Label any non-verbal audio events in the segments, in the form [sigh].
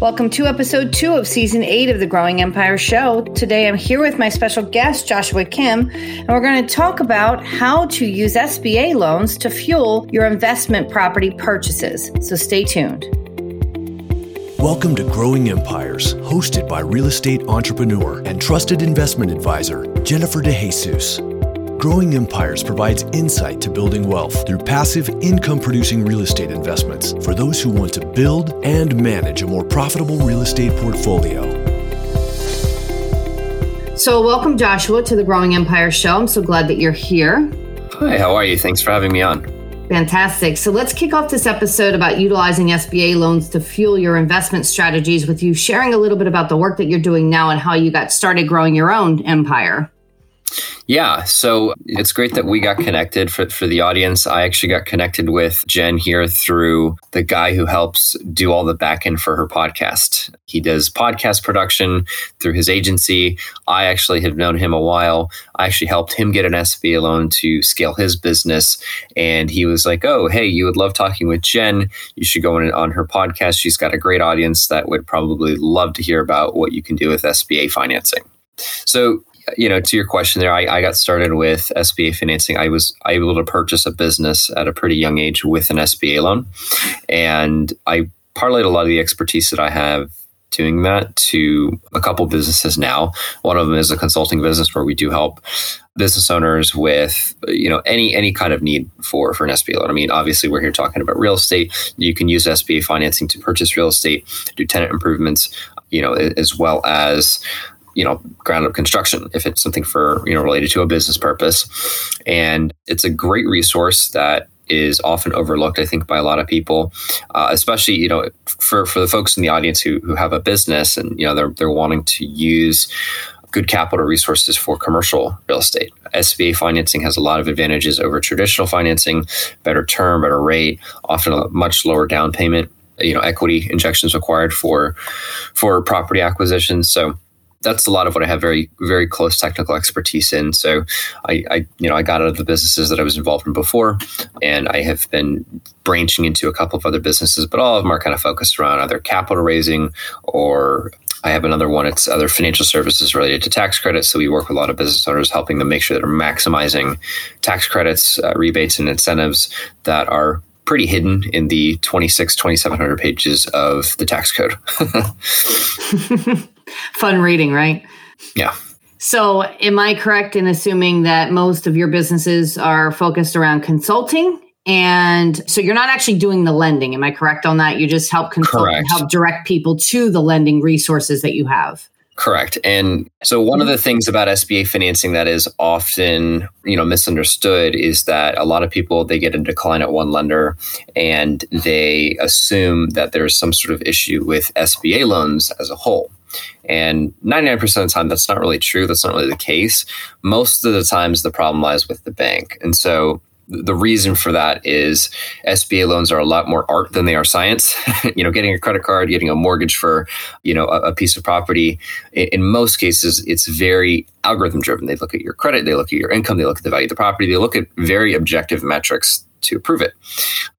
Welcome to episode two of season eight of the Growing Empire Show. Today I'm here with my special guest, Joshua Kim, and we're going to talk about how to use SBA loans to fuel your investment property purchases. So stay tuned. Welcome to Growing Empires, hosted by real estate entrepreneur and trusted investment advisor, Jennifer DeJesus. Growing Empires provides insight to building wealth through passive income producing real estate investments for those who want to build and manage a more profitable real estate portfolio. So, welcome, Joshua, to the Growing Empire Show. I'm so glad that you're here. Hi, how are you? Thanks for having me on. Fantastic. So let's kick off this episode about utilizing SBA loans to fuel your investment strategies with you sharing a little bit about the work that you're doing now and how you got started growing your own empire. Yeah, so it's great that we got connected for, for the audience. I actually got connected with Jen here through the guy who helps do all the back end for her podcast. He does podcast production through his agency. I actually have known him a while. I actually helped him get an SBA loan to scale his business. And he was like, Oh, hey, you would love talking with Jen. You should go on, on her podcast. She's got a great audience that would probably love to hear about what you can do with SBA financing. So you know, to your question there, I, I, got started with SBA financing. I was able to purchase a business at a pretty young age with an SBA loan. And I parlayed a lot of the expertise that I have doing that to a couple businesses now. One of them is a consulting business where we do help business owners with you know any any kind of need for for an SBA loan. I mean, obviously we're here talking about real estate. You can use SBA financing to purchase real estate, do tenant improvements, you know, as well as you know ground up construction if it's something for you know related to a business purpose and it's a great resource that is often overlooked, I think, by a lot of people, uh, especially you know for for the folks in the audience who who have a business and you know they're they're wanting to use good capital resources for commercial real estate. SBA financing has a lot of advantages over traditional financing, better term, better rate, often a much lower down payment. You know, equity injections required for for property acquisitions. So that's a lot of what I have very very close technical expertise in. So I, I, you know I got out of the businesses that I was involved in before, and I have been branching into a couple of other businesses, but all of them are kind of focused around either capital raising or I have another one. It's other financial services related to tax credits. So we work with a lot of business owners, helping them make sure they're maximizing tax credits, uh, rebates, and incentives that are pretty hidden in the 26 2700 pages of the tax code [laughs] [laughs] fun reading, right? Yeah. So, am I correct in assuming that most of your businesses are focused around consulting? And so you're not actually doing the lending. Am I correct on that? You just help consult and help direct people to the lending resources that you have. Correct. And so one of the things about SBA financing that is often, you know, misunderstood is that a lot of people they get a decline at one lender and they assume that there's some sort of issue with SBA loans as a whole. And 99% of the time, that's not really true. That's not really the case. Most of the times, the problem lies with the bank. And so the reason for that is SBA loans are a lot more art than they are science. [laughs] you know, getting a credit card, getting a mortgage for, you know, a, a piece of property. In, in, most cases, it's very algorithm driven. They look at your credit, they look at your income, they look at the value of the property, they look at very objective metrics to approve it.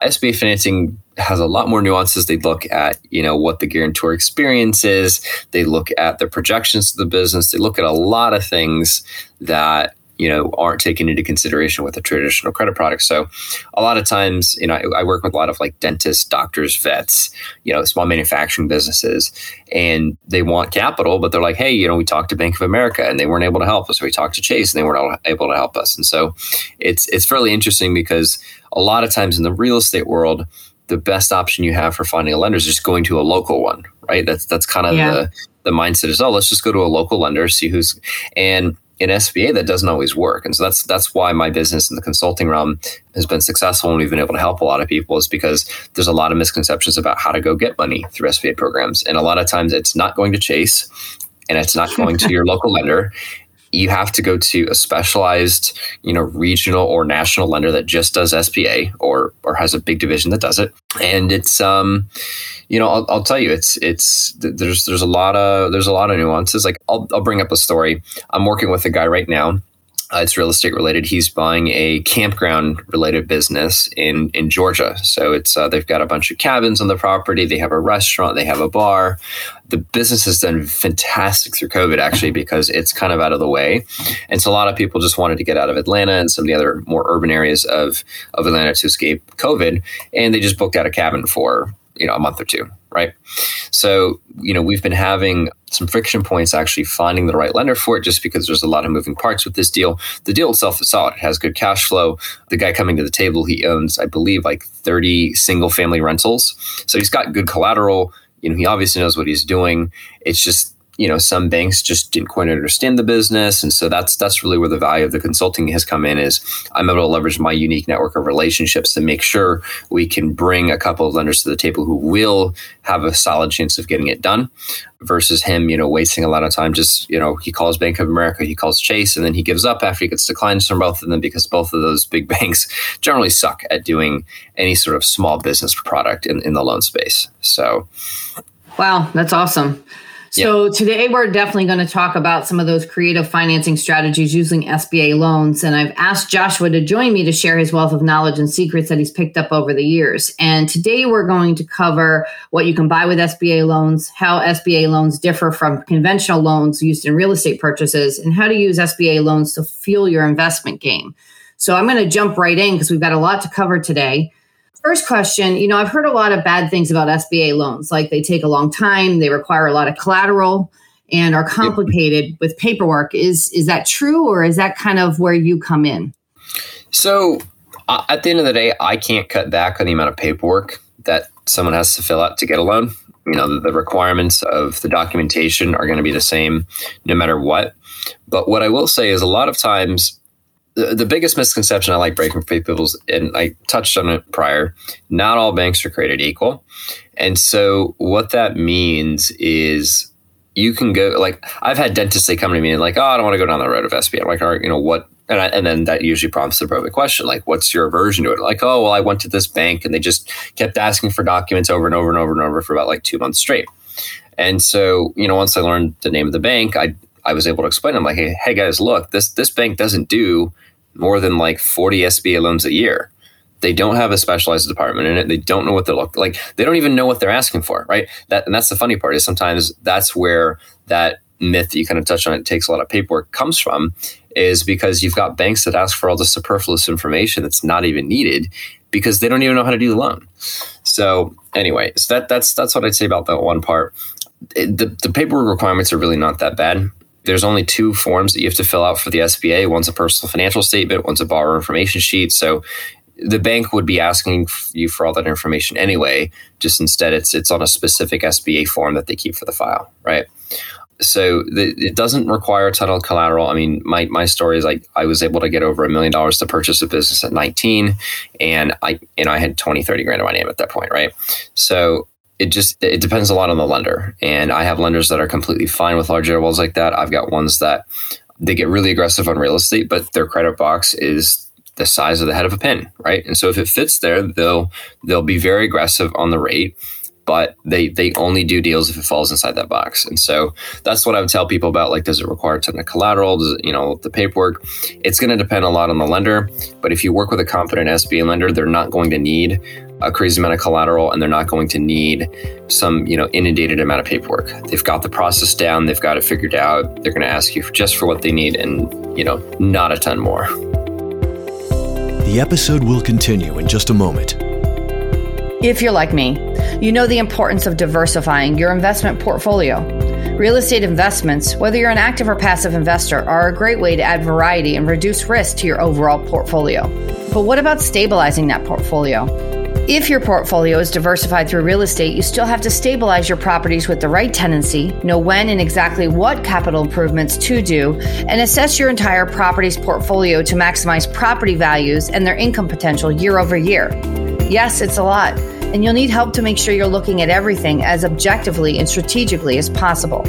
SBA financing has a lot more nuances. They look at, you know, what the guarantor experience is. They look at the projections of the business. They look at a lot of things that you know aren't taken into consideration with a traditional credit product so a lot of times you know I, I, work with a lot of like dentists doctors vets you know small manufacturing businesses and they want capital but they're like hey you know we talked to bank of america and they weren't able to help us we talked to chase and they weren't able to help us and so it's it's fairly interesting because a lot of times in the real estate world the best option you have for finding a lender is just going to a local one right that's that's kind of yeah. the the mindset is oh let's just go to a local lender see who's and in SBA that doesn't always work. And so that's that's why my business in the consulting realm has been successful and we've been able to help a lot of people is because there's a lot of misconceptions about how to go get money through SBA programs. And a lot of times it's not going to Chase and it's not going to [laughs] your local lender you have to go to a specialized, you know, regional or national lender that just does SBA or or has a big division that does it. And it's um, you know, I'll, I'll tell you, it's it's there's there's a lot of there's a lot of nuances. Like I'll I'll bring up a story. I'm working with a guy right now Uh, it's real estate related. He's buying a campground related business in in Georgia. So it's uh, they've got a bunch of cabins on the property. They have a restaurant. They have a bar. The business has done fantastic through COVID actually because it's kind of out of the way, and so a lot of people just wanted to get out of Atlanta and some of the other more urban areas of of Atlanta to escape COVID, and they just booked out a cabin for you know a month or two right? So, you know, we've been having some friction points actually finding the right lender for it just because there's a lot of moving parts with this deal. The deal itself is solid. It has good cash flow. The guy coming to the table, he owns, I believe, like 30 single family rentals. So he's got good collateral. You know, he obviously knows what he's doing. It's just you know some banks just didn't quite understand the business. And so that's that's really where the value of the consulting has come in is i'm able to leverage my unique network of relationships to make sure we can bring a couple of lenders to the table who will have a solid chance of getting it done versus him you know wasting a lot of time just you know he calls bank of america he calls chase and then he gives up after he gets declines from both of them because both of those big [laughs] banks generally suck at doing any sort of small business product in, in the loan space. So wow that's awesome so yep. today we're definitely going to talk about some of those creative financing strategies using SBA loans. And I've asked Joshua to join me to share his wealth of knowledge and secrets that he's picked up over the years. And today we're going to cover what you can buy with SBA loans, how SBA loans differ from conventional loans used in real estate purchases, and how to use SBA loans to fuel your investment game. So I'm going to jump right in because we've got a lot to cover today. First question, you know, I've heard a lot of bad things about SBA loans, like they take a long time, they require a lot of collateral and are complicated yep. with paperwork. Is is that true or is that kind of where you come in? So, uh, at the end of the day, I can't cut back on the amount of paperwork that someone has to fill out to get a loan. You know, the, the requirements of the documentation are going to be the same no matter what. But what I will say is a lot of times the, the biggest misconception I like breaking for people is, and I touched on it prior, not all banks are created equal. And so what that means is you can go like I've had dentists say come to me and like, oh, I don't want to go down the road of SBA. I'm like, all right, you know what? And, I, and then that usually prompts the probing question, like, what's your aversion to it? Like, oh, well, I went to this bank and they just kept asking for documents over and over and over and over for about like two months straight. And so, you know, once I learned the name of the bank, I I was able to explain. I'm like, hey, hey guys, look, this this bank doesn't do more than like 40 SBA loans a year. They don't have a specialized department in it. They don't know what they look like. They don't even know what they're asking for, right? That and that's the funny part is sometimes that's where that myth that you kind of touched on it takes a lot of paperwork comes from is because you've got banks that ask for all the superfluous information that's not even needed because they don't even know how to do the loan. So anyway, so that that's that's what I'd say about that one part. It, the, the paperwork requirements are really not that bad there's only two forms that you have to fill out for the SBA. One's a personal financial statement, one's a borrower information sheet. So the bank would be asking you for all that information anyway. Just instead, it's it's on a specific SBA form that they keep for the file, right? So the, it doesn't require a ton of collateral. I mean, my my story is like I was able to get over a million dollars to purchase a business at 19, and I you know I had 20, 30 grand in my name at that point, right? So it just it depends a lot on the lender. And i have lenders that are completely fine with large intervals like that. I've got ones that they get really aggressive on real estate but their credit box is the size of the head of a pin right? And so if it fits there they'll they'll be very aggressive on the rate but they they only do deals if it falls inside that box. And so that's what i would tell people about like does it require a ton of collateral? Does it, you know the paperwork? It's going to depend a lot on the lender but if you work with a competent sba lender they're not going to need a crazy amount of collateral and they're not going to need some you know inundated amount of paperwork they've got the process down they've got it figured out they're going to ask you just for what they need and you know not a ton more the episode will continue in just a moment if you're like me you know the importance of diversifying your investment portfolio Real estate investments, whether you're an active or passive investor, are a great way to add variety and reduce risk to your overall portfolio. But what about stabilizing that portfolio? If your portfolio is diversified through real estate, you still have to stabilize your properties with the right tenancy, know when and exactly what capital improvements to do, and assess your entire property's portfolio to maximize property values and their income potential year over year. Yes, it's a lot, and you'll need help to make sure you're looking at everything as objectively and strategically as possible.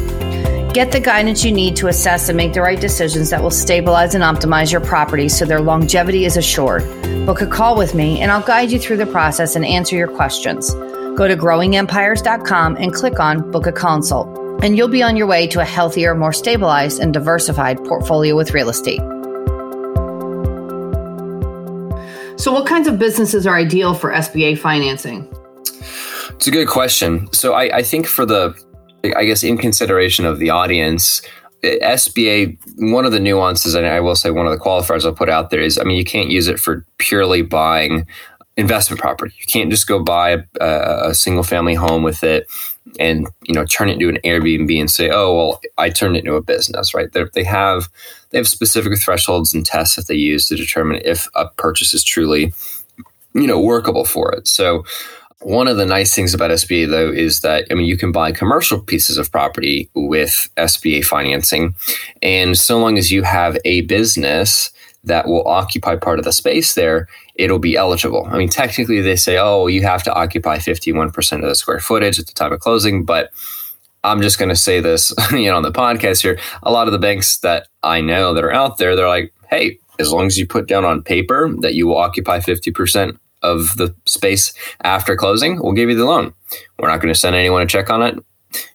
Get the guidance you need to assess and make the right decisions that will stabilize and optimize your property so their longevity is assured. Book a call with me and I'll guide you through the process and answer your questions. Go to growingempires.com and click on Book a Consult, and you'll be on your way to a healthier, more stabilized, and diversified portfolio with real estate. So, what kinds of businesses are ideal for SBA financing? It's a good question. So, I, I think for the, I guess, in consideration of the audience, SBA, one of the nuances, and I will say one of the qualifiers I'll put out there is, I mean, you can't use it for purely buying investment property. You can't just go buy a, a single family home with it and you know turn it into an Airbnb and say, oh well, I turned it into a business, right? They're, they have they have specific thresholds and tests that they use to determine if a purchase is truly you know workable for it. So one of the nice things about SBA though is that I mean you can buy commercial pieces of property with SBA financing, and so long as you have a business that will occupy part of the space there, it'll be eligible. I mean, technically, they say, oh, you have to occupy 51% of the square footage at the time of closing, but I'm just going to say this, [laughs] you know, on the podcast here. A lot of the banks that I know that are out there, they're like, hey, as long as you put down on paper that you will occupy 50% of the space after closing, we'll give you the loan. We're not going to send anyone a check on it.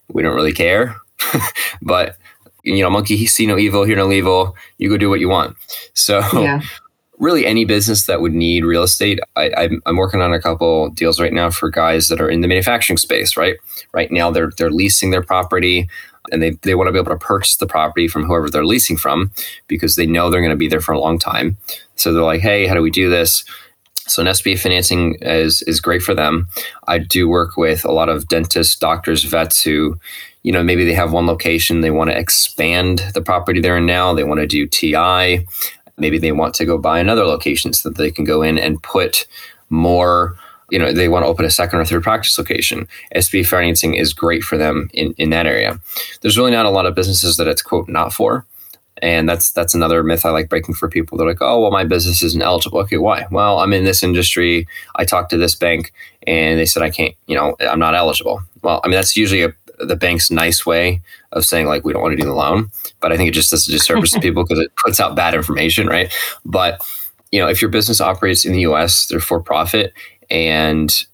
We don't really care. [laughs] but you know, monkey see no evil, hear no evil. You go do what you want. So yeah [laughs] really any business that would need real estate. I, am working on a couple deals right now for guys that are in the manufacturing space. Right, right now they're they're leasing their property, and they they want to be able to purchase the property from whoever they're leasing from because they know they're going to be there for a long time. So they're like, hey, how do we do this? So an SBA financing is is great for them. I do work with a lot of dentists, doctors, vets who, you know, maybe they have one location, they want to expand the property they're in now, they want to do TI, maybe they want to go buy another location so that they can go in and put more you know they want to open a second or third practice location. SBA financing is great for them in, in that area. There's really not a lot of businesses that it's quote not for and that's that's another myth I like breaking for people. They're like, "Oh, well, my business isn't eligible." Okay, why? Well, I'm in this industry. I talked to this bank, and they said I can't. You know, I'm not eligible. Well, I mean, that's usually a the bank's nice way of saying like we don't want to do the loan, but I think it just does a disservice to [laughs] people because it puts out bad information, right? But you know, if your business operates in the U.S., they're for profit, and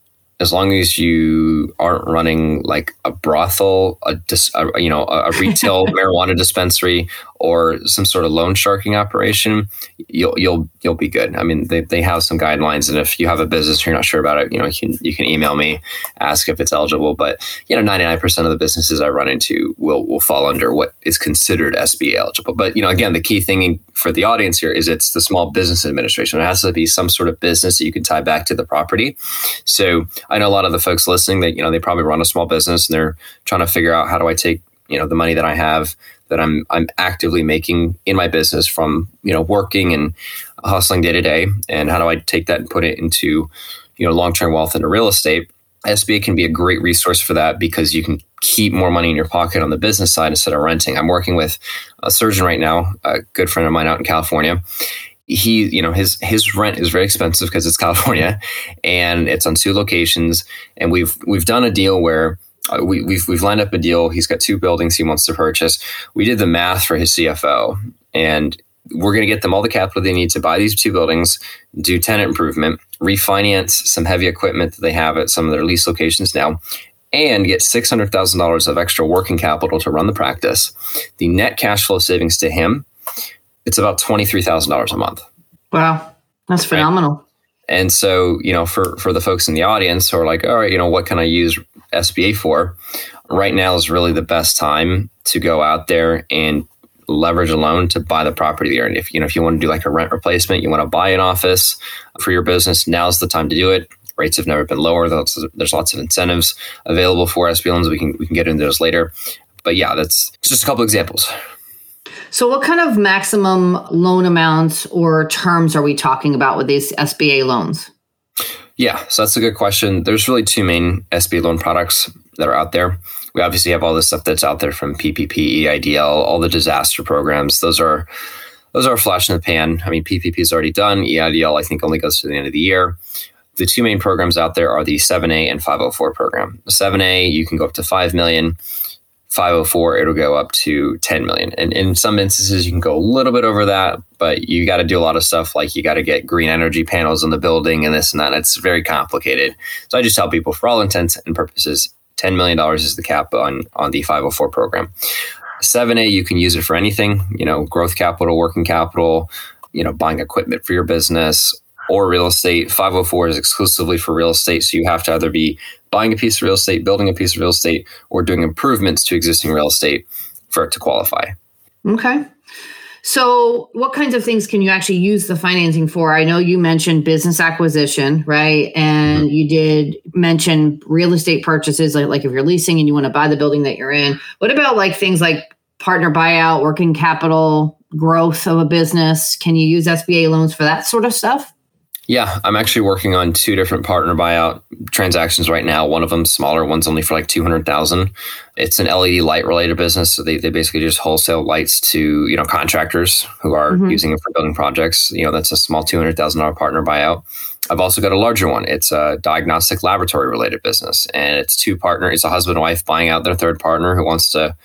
as long as you aren't running like a brothel, a, dis, a you know a, retail [laughs] marijuana dispensary, or some sort of loan sharking operation, you'll you'll you'll be good. I mean, they, they have some guidelines, and if you have a business you're not sure about it, you know, you can you can email me, ask if it's eligible. But you know, 99% of the businesses I run into will will fall under what is considered SBA eligible. But you know, again, the key thing for the audience here is it's the Small Business Administration. It has to be some sort of business that you can tie back to the property. So I know a lot of the folks listening that you know they probably run a small business and they're trying to figure out how do I take you know the money that I have that I'm I'm actively making in my business from you know working and hustling day to day, and how do I take that and put it into you know long term wealth into real estate. SBA can be a great resource for that because you can keep more money in your pocket on the business side instead of renting. I'm working with a surgeon right now, a good friend of mine out in California. He, you know, his his rent is very expensive because it's [laughs] California, and it's on two locations. And we've we've done a deal where uh, we, we've we've lined up a deal. He's got two buildings he wants to purchase. We did the math for his CFO, and we're going to get them all the capital they need to buy these two buildings, do tenant improvement, refinance some heavy equipment that they have at some of their lease locations now, and get $600,000 of extra working capital to run the practice. The net cash flow savings to him, it's about $23,000 a month. Wow, that's phenomenal. Right? And so, you know, for for the folks in the audience who are like, all right, you know, what can I use SBA for? Right now is really the best time to go out there and leverage a loan to buy the property there. And if you know if you want to do like a rent replacement, you want to buy an office for your business, now's the time to do it. Rates have never been lower. There's, there's lots of incentives available for SBA loans. We can we can get into those later. But yeah, that's just a couple examples. So, what kind of maximum loan amounts or terms are we talking about with these SBA loans? Yeah, so that's a good question. There's really two main SBA loan products that are out there. We obviously have all the stuff that's out there from PPP, EIDL, all the disaster programs. Those are those are a flash in the pan. I mean, PPP is already done. EIDL, I think, only goes to the end of the year. The two main programs out there are the 7A and 504 program. The 7A, you can go up to 5 million. 504 it'll go up to 10 million and in some instances you can go a little bit over that but you got to do a lot of stuff like you got to get green energy panels in the building and this and that it's very complicated so i just tell people for all intents and purposes 10 million dollars is the cap on on the 504 program 7a you can use it for anything you know growth capital working capital you know buying equipment for your business or real estate. 504 is exclusively for real estate. So you have to either be buying a piece of real estate, building a piece of real estate, or doing improvements to existing real estate for it to qualify. Okay. So, what kinds of things can you actually use the financing for? I know you mentioned business acquisition, right? And mm-hmm. you did mention real estate purchases, like, like if you're leasing and you want to buy the building that you're in. What about like things like partner buyout, working capital, growth of a business? Can you use SBA loans for that sort of stuff? Yeah, I'm actually working on two different partner buyout transactions right now. One of them smaller, one's only for like 200,000. It's an LED light related business. So they, they basically just wholesale lights to, you know, contractors who are mm-hmm. using it for building projects. You know, that's a small $200,000 partner buyout. I've also got a larger one. It's a diagnostic laboratory related business and it's two partners. It's a husband and wife buying out their third partner who wants to,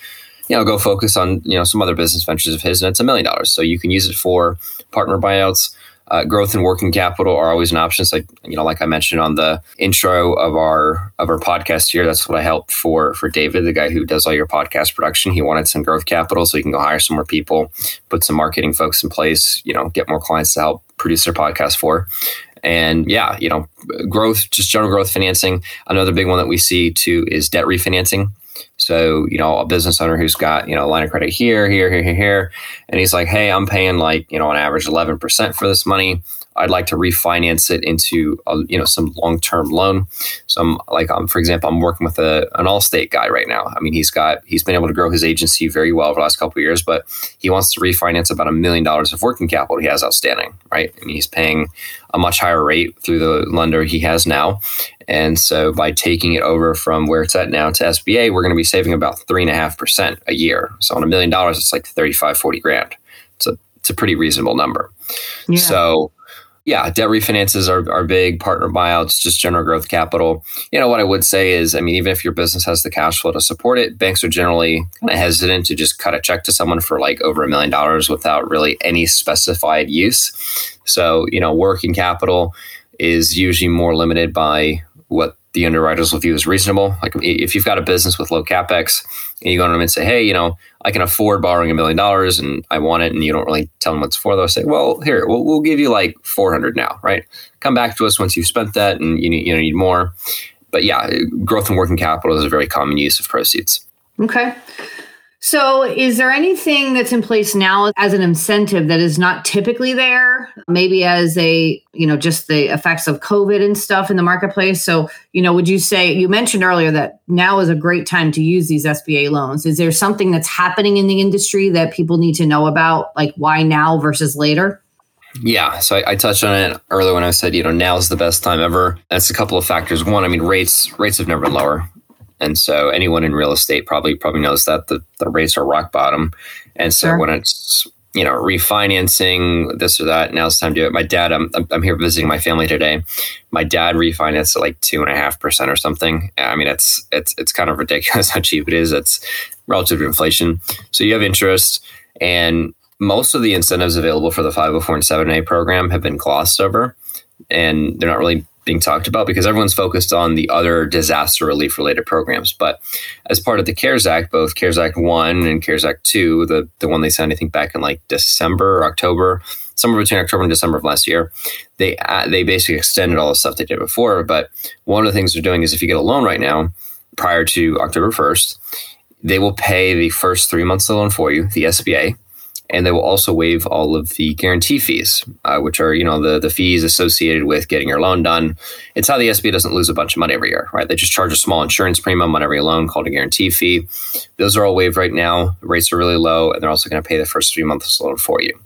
you know, go focus on, you know, some other business ventures of his and it's a million dollars. So you can use it for partner buyouts uh, growth and working capital are always an option. So, like you know, like I mentioned on the intro of our of our podcast here, that's what I helped for for David, the guy who does all your podcast production. He wanted some growth capital so he can go hire some more people, put some marketing folks in place, you know, get more clients to help produce their podcast for. And yeah, you know, growth, just general growth financing. Another big one that we see too is debt refinancing. So, you know, a business owner who's got, you know, a line of credit here, here, here, here, here, and he's like, hey, I'm paying like, you know, on average 11% for this money. I'd like to refinance it into a, you know some long term loan. So I'm like um, for example, I'm working with a, an Allstate guy right now. I mean, he's got he's been able to grow his agency very well over the last couple of years, but he wants to refinance about a million dollars of working capital he has outstanding. Right, I mean, he's paying a much higher rate through the lender he has now, and so by taking it over from where it's at now to SBA, we're going to be saving about three and a half percent a year. So on a million dollars, it's like 35, 40 grand. It's a it's a pretty reasonable number. Yeah. So yeah, debt refinances are, are big, partner buyouts, just general growth capital. You know, what I would say is, I mean, even if your business has the cash flow to support it, banks are generally kind of hesitant to just cut a check to someone for like over a million dollars without really any specified use. So, you know, working capital is usually more limited by what the underwriters will view as reasonable. Like if you've got a business with low capex and you go to them and say, hey, you know, I can afford borrowing a million dollars and I want it, and you don't really tell them what's for, they'll say, well, here, we'll, we'll give you like 400 now, right? Come back to us once you've spent that and you need, you need more. But yeah, growth and working capital is a very common use of proceeds. Okay. So, is there anything that's in place now as an incentive that is not typically there? Maybe as a, you know, just the effects of COVID and stuff in the marketplace. So, you know, would you say you mentioned earlier that now is a great time to use these SBA loans? Is there something that's happening in the industry that people need to know about, like why now versus later? Yeah, so I, I, touched on it earlier when I said, you know, now is the best time ever. That's a couple of factors. One, I mean, rates rates have never been lower. And so anyone in real estate probably probably knows that the, the rates are rock bottom. And so sure. when it's you know refinancing this or that, now it's time to do it. My dad, I'm I'm here visiting my family today. My dad refinanced at like two and a half percent or something. I mean, it's it's it's kind of ridiculous [laughs] how cheap it is. It's relative to inflation. So you have interest, and most of the incentives available for the 504 and 7A program have been glossed over, and they're not really being talked about because everyone's focused on the other disaster relief related programs. But as part of the CARES Act, both CARES Act 1 and CARES Act 2, the, the one they signed, I think, back in like December or October, somewhere between October and December of last year, they, uh, they basically extended all the stuff they did before. But one of the things they're doing is if you get a loan right now, prior to October 1st, they will pay the first three months of the loan for you, the SBA and they will also waive all of the guarantee fees, uh, which are you know the the fees associated with getting your loan done. It's how the SBA doesn't lose a bunch of money every year, right? They just charge a small insurance premium on every loan called a guarantee fee. Those are all waived right now. Rates are really low, and they're also going to pay the first three months loan for you.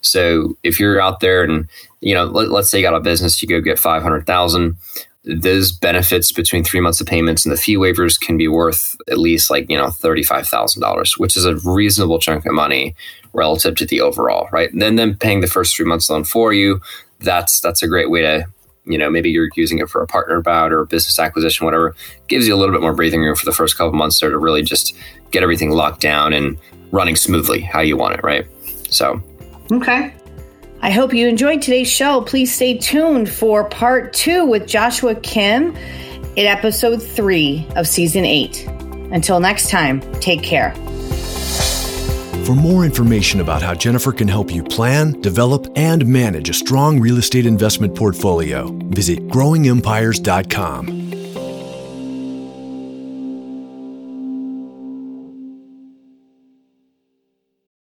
So if you're out there and you know, let, us say you got a business, you go get five hundred thousand those benefits between three months of payments and the fee waivers can be worth at least like you know $35000 which is a reasonable chunk of money relative to the overall right and then them paying the first three months loan for you that's that's a great way to you know maybe you're using it for a partner bout or business acquisition whatever gives you a little bit more breathing room for the first couple months there to really just get everything locked down and running smoothly how you want it right so okay I hope you enjoyed today's show. Please stay tuned for part two with Joshua Kim in episode three of season eight. Until next time, take care. For more information about how Jennifer can help you plan, develop, and manage a strong real estate investment portfolio, visit growingempires.com.